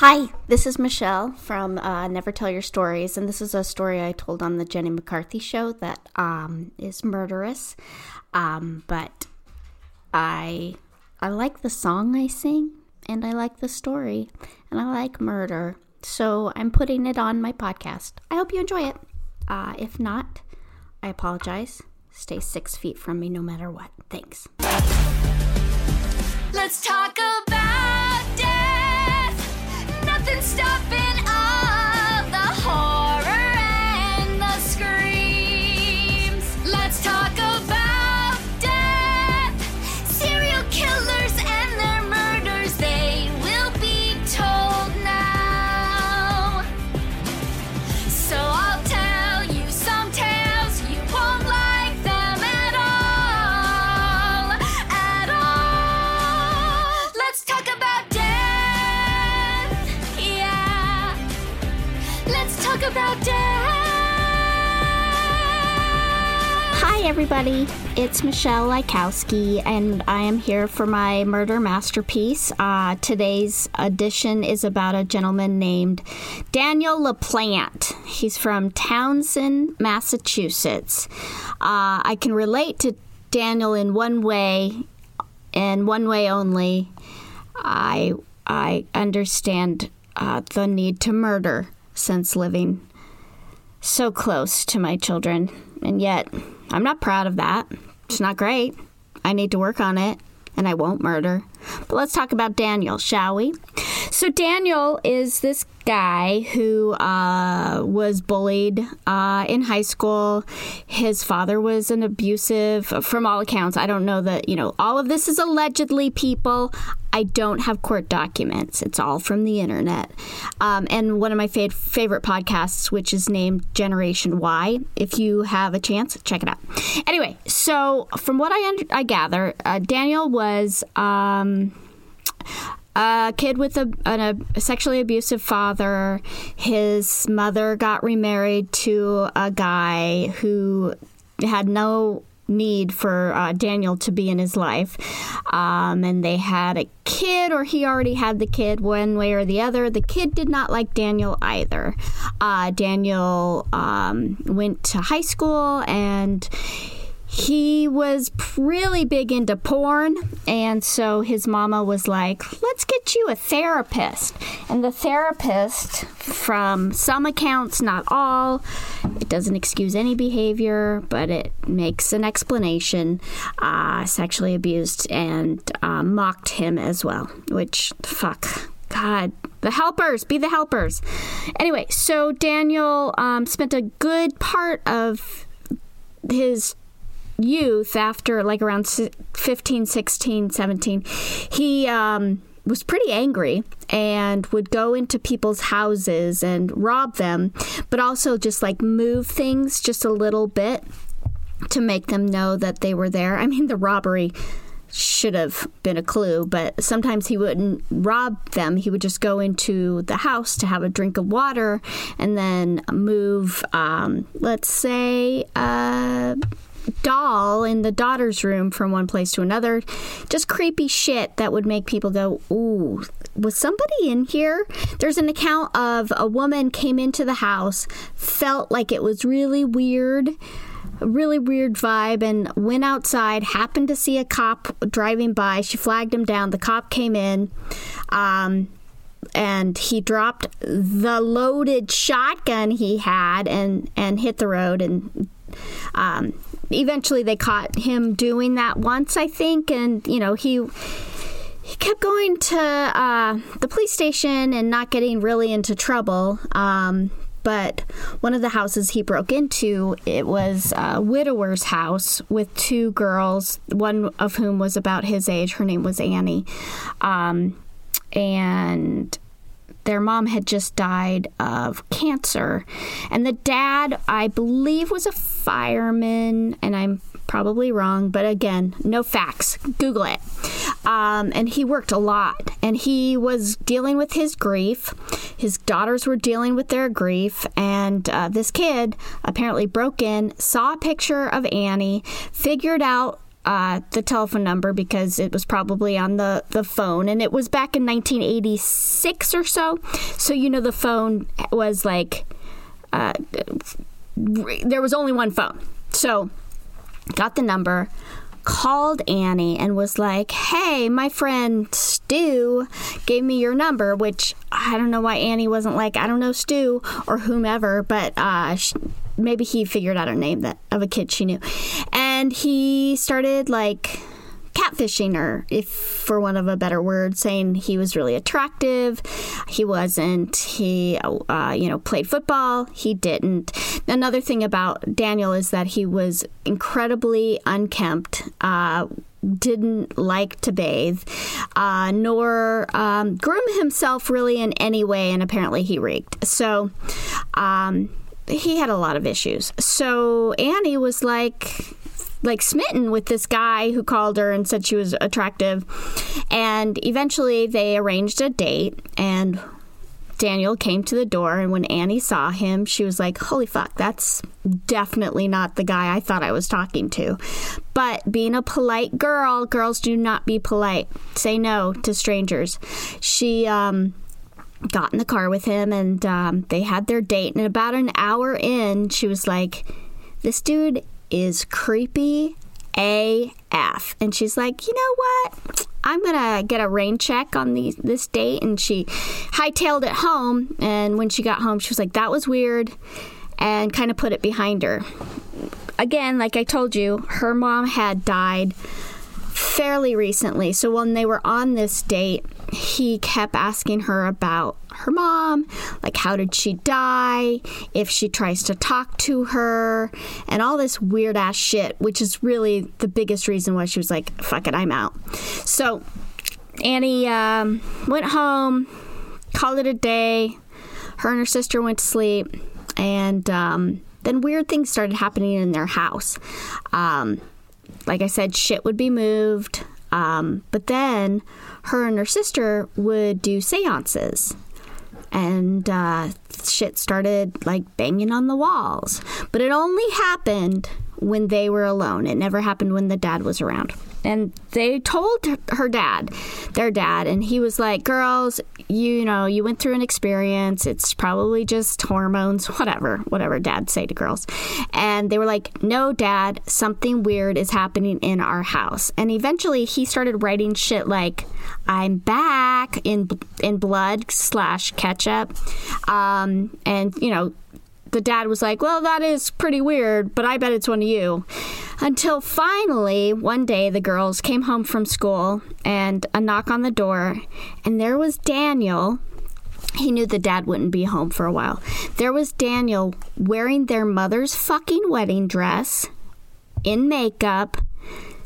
Hi, this is Michelle from uh, Never Tell Your Stories, and this is a story I told on the Jenny McCarthy show that um, is murderous. Um, but I I like the song I sing, and I like the story, and I like murder, so I'm putting it on my podcast. I hope you enjoy it. Uh, if not, I apologize. Stay six feet from me no matter what. Thanks. Everybody. It's Michelle Lykowski, and I am here for my murder masterpiece. Uh, today's edition is about a gentleman named Daniel LaPlante. He's from Townsend, Massachusetts. Uh, I can relate to Daniel in one way, and one way only. I I understand uh, the need to murder since living so close to my children, and yet I'm not proud of that. It's not great. I need to work on it, and I won't murder. But let's talk about Daniel, shall we? So, Daniel is this guy who uh, was bullied uh, in high school. His father was an abusive, from all accounts. I don't know that, you know, all of this is allegedly people. I don't have court documents. It's all from the internet. Um, and one of my fav- favorite podcasts, which is named Generation Why. If you have a chance, check it out. Anyway, so from what I, under- I gather, uh, Daniel was. Um, a kid with a, an, a sexually abusive father. His mother got remarried to a guy who had no need for uh, Daniel to be in his life. Um, and they had a kid, or he already had the kid, one way or the other. The kid did not like Daniel either. Uh, Daniel um, went to high school and he was really big into porn and so his mama was like let's get you a therapist. And the therapist from some accounts not all it doesn't excuse any behavior but it makes an explanation uh, sexually abused and uh, mocked him as well which fuck god the helpers be the helpers. Anyway so daniel um, spent a good part of his youth after like around 15 16 17 he um, was pretty angry and would go into people's houses and rob them but also just like move things just a little bit to make them know that they were there i mean the robbery should have been a clue, but sometimes he wouldn't rob them. He would just go into the house to have a drink of water and then move, um, let's say, uh, doll in the daughter's room from one place to another. Just creepy shit that would make people go, Ooh, was somebody in here? There's an account of a woman came into the house, felt like it was really weird. A really weird vibe and went outside happened to see a cop driving by she flagged him down the cop came in um, and he dropped the loaded shotgun he had and and hit the road and um, eventually they caught him doing that once, I think, and you know he he kept going to uh, the police station and not getting really into trouble. Um, but one of the houses he broke into, it was a widower's house with two girls, one of whom was about his age. Her name was Annie, um, and their mom had just died of cancer. And the dad, I believe, was a fireman, and I'm probably wrong, but again, no facts. Google it. Um, and he worked a lot, and he was dealing with his grief. His daughters were dealing with their grief, and uh, this kid apparently broke in, saw a picture of Annie, figured out uh, the telephone number because it was probably on the, the phone. And it was back in 1986 or so. So, you know, the phone was like, uh, there was only one phone. So, got the number, called Annie, and was like, hey, my friend Stu gave me your number, which I don't know why Annie wasn't like, I don't know Stu or whomever, but uh, maybe he figured out a name that of a kid she knew. And he started like catfishing her, if for one of a better word, saying he was really attractive. He wasn't. He, uh, you know, played football. He didn't. Another thing about Daniel is that he was incredibly unkempt. Uh, didn't like to bathe, uh, nor um, groom himself really in any way, and apparently he reeked. So, um, he had a lot of issues. So Annie was like, like smitten with this guy who called her and said she was attractive. And eventually they arranged a date and Daniel came to the door and when Annie saw him, she was like, "Holy fuck, that's definitely not the guy I thought I was talking to." But being a polite girl, girls do not be polite. Say no to strangers. She um got in the car with him and um, they had their date and about an hour in she was like this dude is creepy AF. And she's like, you know what? I'm gonna get a rain check on the, this date. And she hightailed it home. And when she got home, she was like, that was weird, and kind of put it behind her. Again, like I told you, her mom had died fairly recently. So when they were on this date, he kept asking her about her mom, like how did she die, if she tries to talk to her, and all this weird ass shit, which is really the biggest reason why she was like, fuck it, I'm out. So Annie um, went home, called it a day. Her and her sister went to sleep, and um, then weird things started happening in their house. Um, like I said, shit would be moved. Um, but then her and her sister would do seances. And uh, shit started like banging on the walls. But it only happened when they were alone. It never happened when the dad was around and they told her dad, their dad, and he was like, "Girls, you know, you went through an experience. It's probably just hormones, whatever, whatever dads say to girls." And they were like, "No, dad, something weird is happening in our house." And eventually, he started writing shit like, "I'm back" in in blood slash ketchup, um, and you know the dad was like, Well, that is pretty weird, but I bet it's one of you. Until finally, one day, the girls came home from school and a knock on the door, and there was Daniel. He knew the dad wouldn't be home for a while. There was Daniel wearing their mother's fucking wedding dress, in makeup,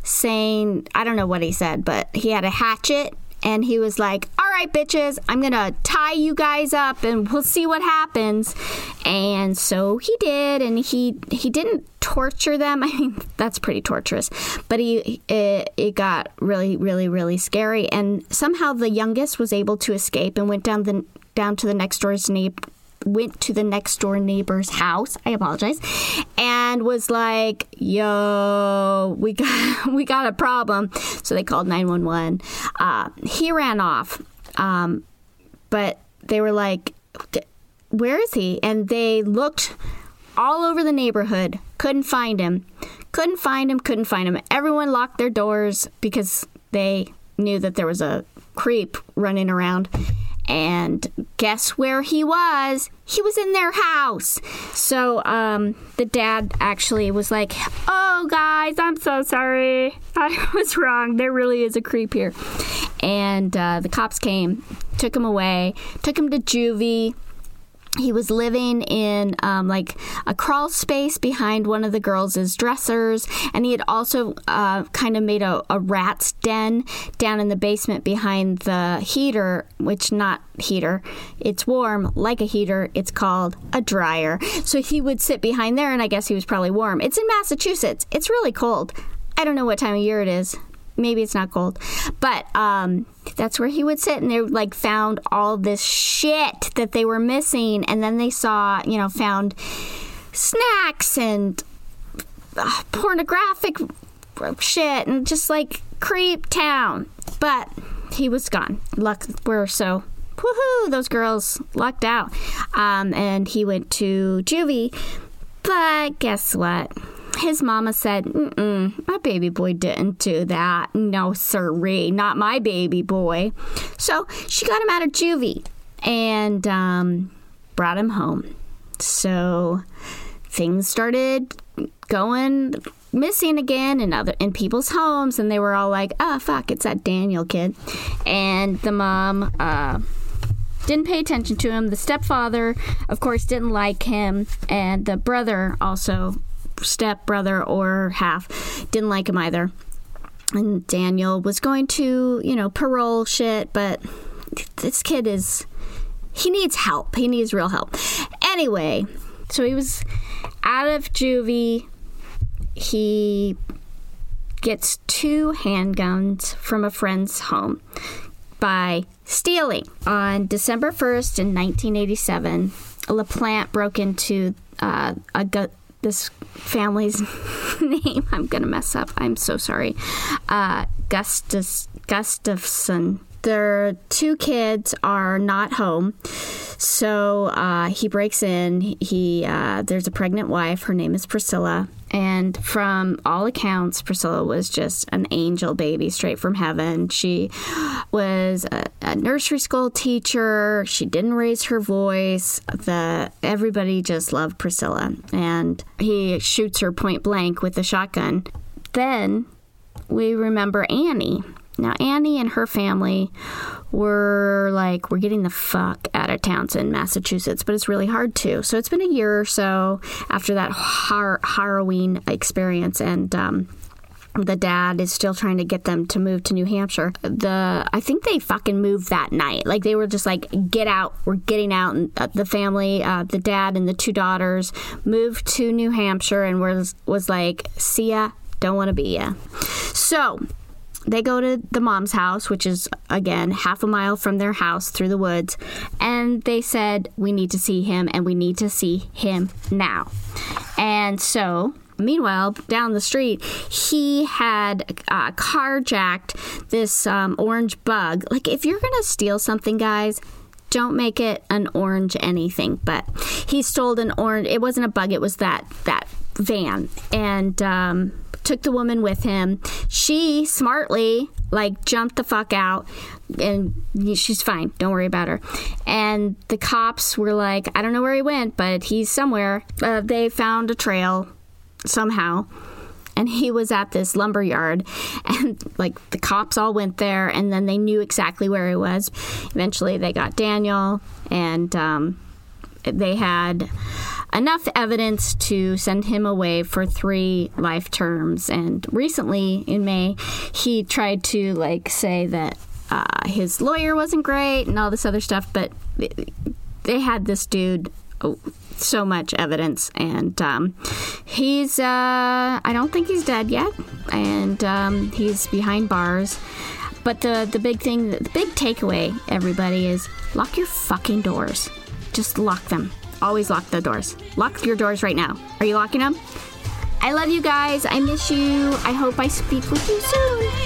saying, I don't know what he said, but he had a hatchet and he was like, "All right, bitches, I'm gonna tie you guys up, and we'll see what happens." And so he did, and he he didn't torture them. I mean, that's pretty torturous, but he it, it got really, really, really scary. And somehow the youngest was able to escape and went down the down to the next door's neighbor went to the next door neighbor's house. I apologize, and was like, "Yo, we got we got a problem." So they called nine one one. Uh, he ran off, um, but they were like, "Where is he?" And they looked all over the neighborhood, couldn't find him, couldn't find him, couldn't find him. Everyone locked their doors because they knew that there was a creep running around and guess where he was? He was in their house. So um, the dad actually was like, Oh, guys, I'm so sorry. I was wrong. There really is a creep here. And uh, the cops came, took him away, took him to juvie he was living in um, like a crawl space behind one of the girls' dressers, and he had also uh, kind of made a, a, rat's den down in the basement behind the heater, which not heater, it's warm like a heater. It's called a dryer. So he would sit behind there, and I guess he was probably warm. It's in Massachusetts. It's really cold. I don't know what time of year it is maybe it's not gold, but um, that's where he would sit, and they like found all this shit that they were missing, and then they saw, you know, found snacks and uh, pornographic shit and just like creep town. But he was gone. Luck, we're so woohoo, those girls lucked out. Um, and he went to juvie. But guess what? His mama said, Mm-mm, my baby boy didn't do that. No, sirree, not my baby boy. So she got him out of juvie and um, brought him home. So things started going missing again in other in people's homes and they were all like oh fuck it's that daniel kid and the mom uh, didn't pay attention to him the stepfather of course didn't like him and the brother also step brother or half didn't like him either. And daniel was going to you know parole shit but this kid is he needs help. He needs real help. Anyway so he was out of juvie. He gets two handguns from a friend's home by stealing. On December 1st in 1987, LaPlante broke into uh, a gu- this family's name. I'm to mess up. I'm so sorry. Uh, Gustus, Gustafson. Their two kids are not home. So uh, he breaks in. He uh, there's a pregnant wife. Her name is Priscilla, and from all accounts, Priscilla was just an angel baby straight from heaven. She was a, a nursery school teacher. She didn't raise her voice. The everybody just loved Priscilla, and he shoots her point blank with a shotgun. Then we remember Annie. Now, Annie and her family were like, we're getting the fuck out of Townsend, Massachusetts, but it's really hard to. So it's been a year or so after that har- harrowing experience, and um, the dad is still trying to get them to move to New Hampshire. The I think they fucking moved that night. Like they were just like, get out, we're getting out. And uh, the family, uh, the dad and the two daughters, moved to New Hampshire and was was like, see ya, don't want to be ya. So they go to the mom's house, which is again half a mile from their house through the woods, and they said, We need to see him and we need to see him now. And so, meanwhile, down the street, he had uh, carjacked this um, orange bug. Like, if you're to steal something, guys, don't make it an orange anything but he stole an orange it wasn't a bug it was that that van and um took the woman with him. She smartly like jumped the fuck out and she's fine. Don't worry about her. And the cops were like, I don't know where he went, but he's somewhere. Uh, they found a trail somehow. And he was at this lumber yard, and like the cops all went there, and then they knew exactly where he was. Eventually, they got Daniel, and um, they had enough evidence to send him away for three life terms. And recently, in May, he tried to like say that uh, his lawyer wasn't great and all this other stuff, but they had this dude. Oh, so much evidence, and um, he's. Uh, I don't think he's dead yet, and um, he's behind bars. But the the big thing, the big takeaway, everybody, is lock your fucking doors. Just lock them. Always lock the doors. Lock your doors right now. Are you locking them? I love you guys. I miss you. I hope I speak with you soon.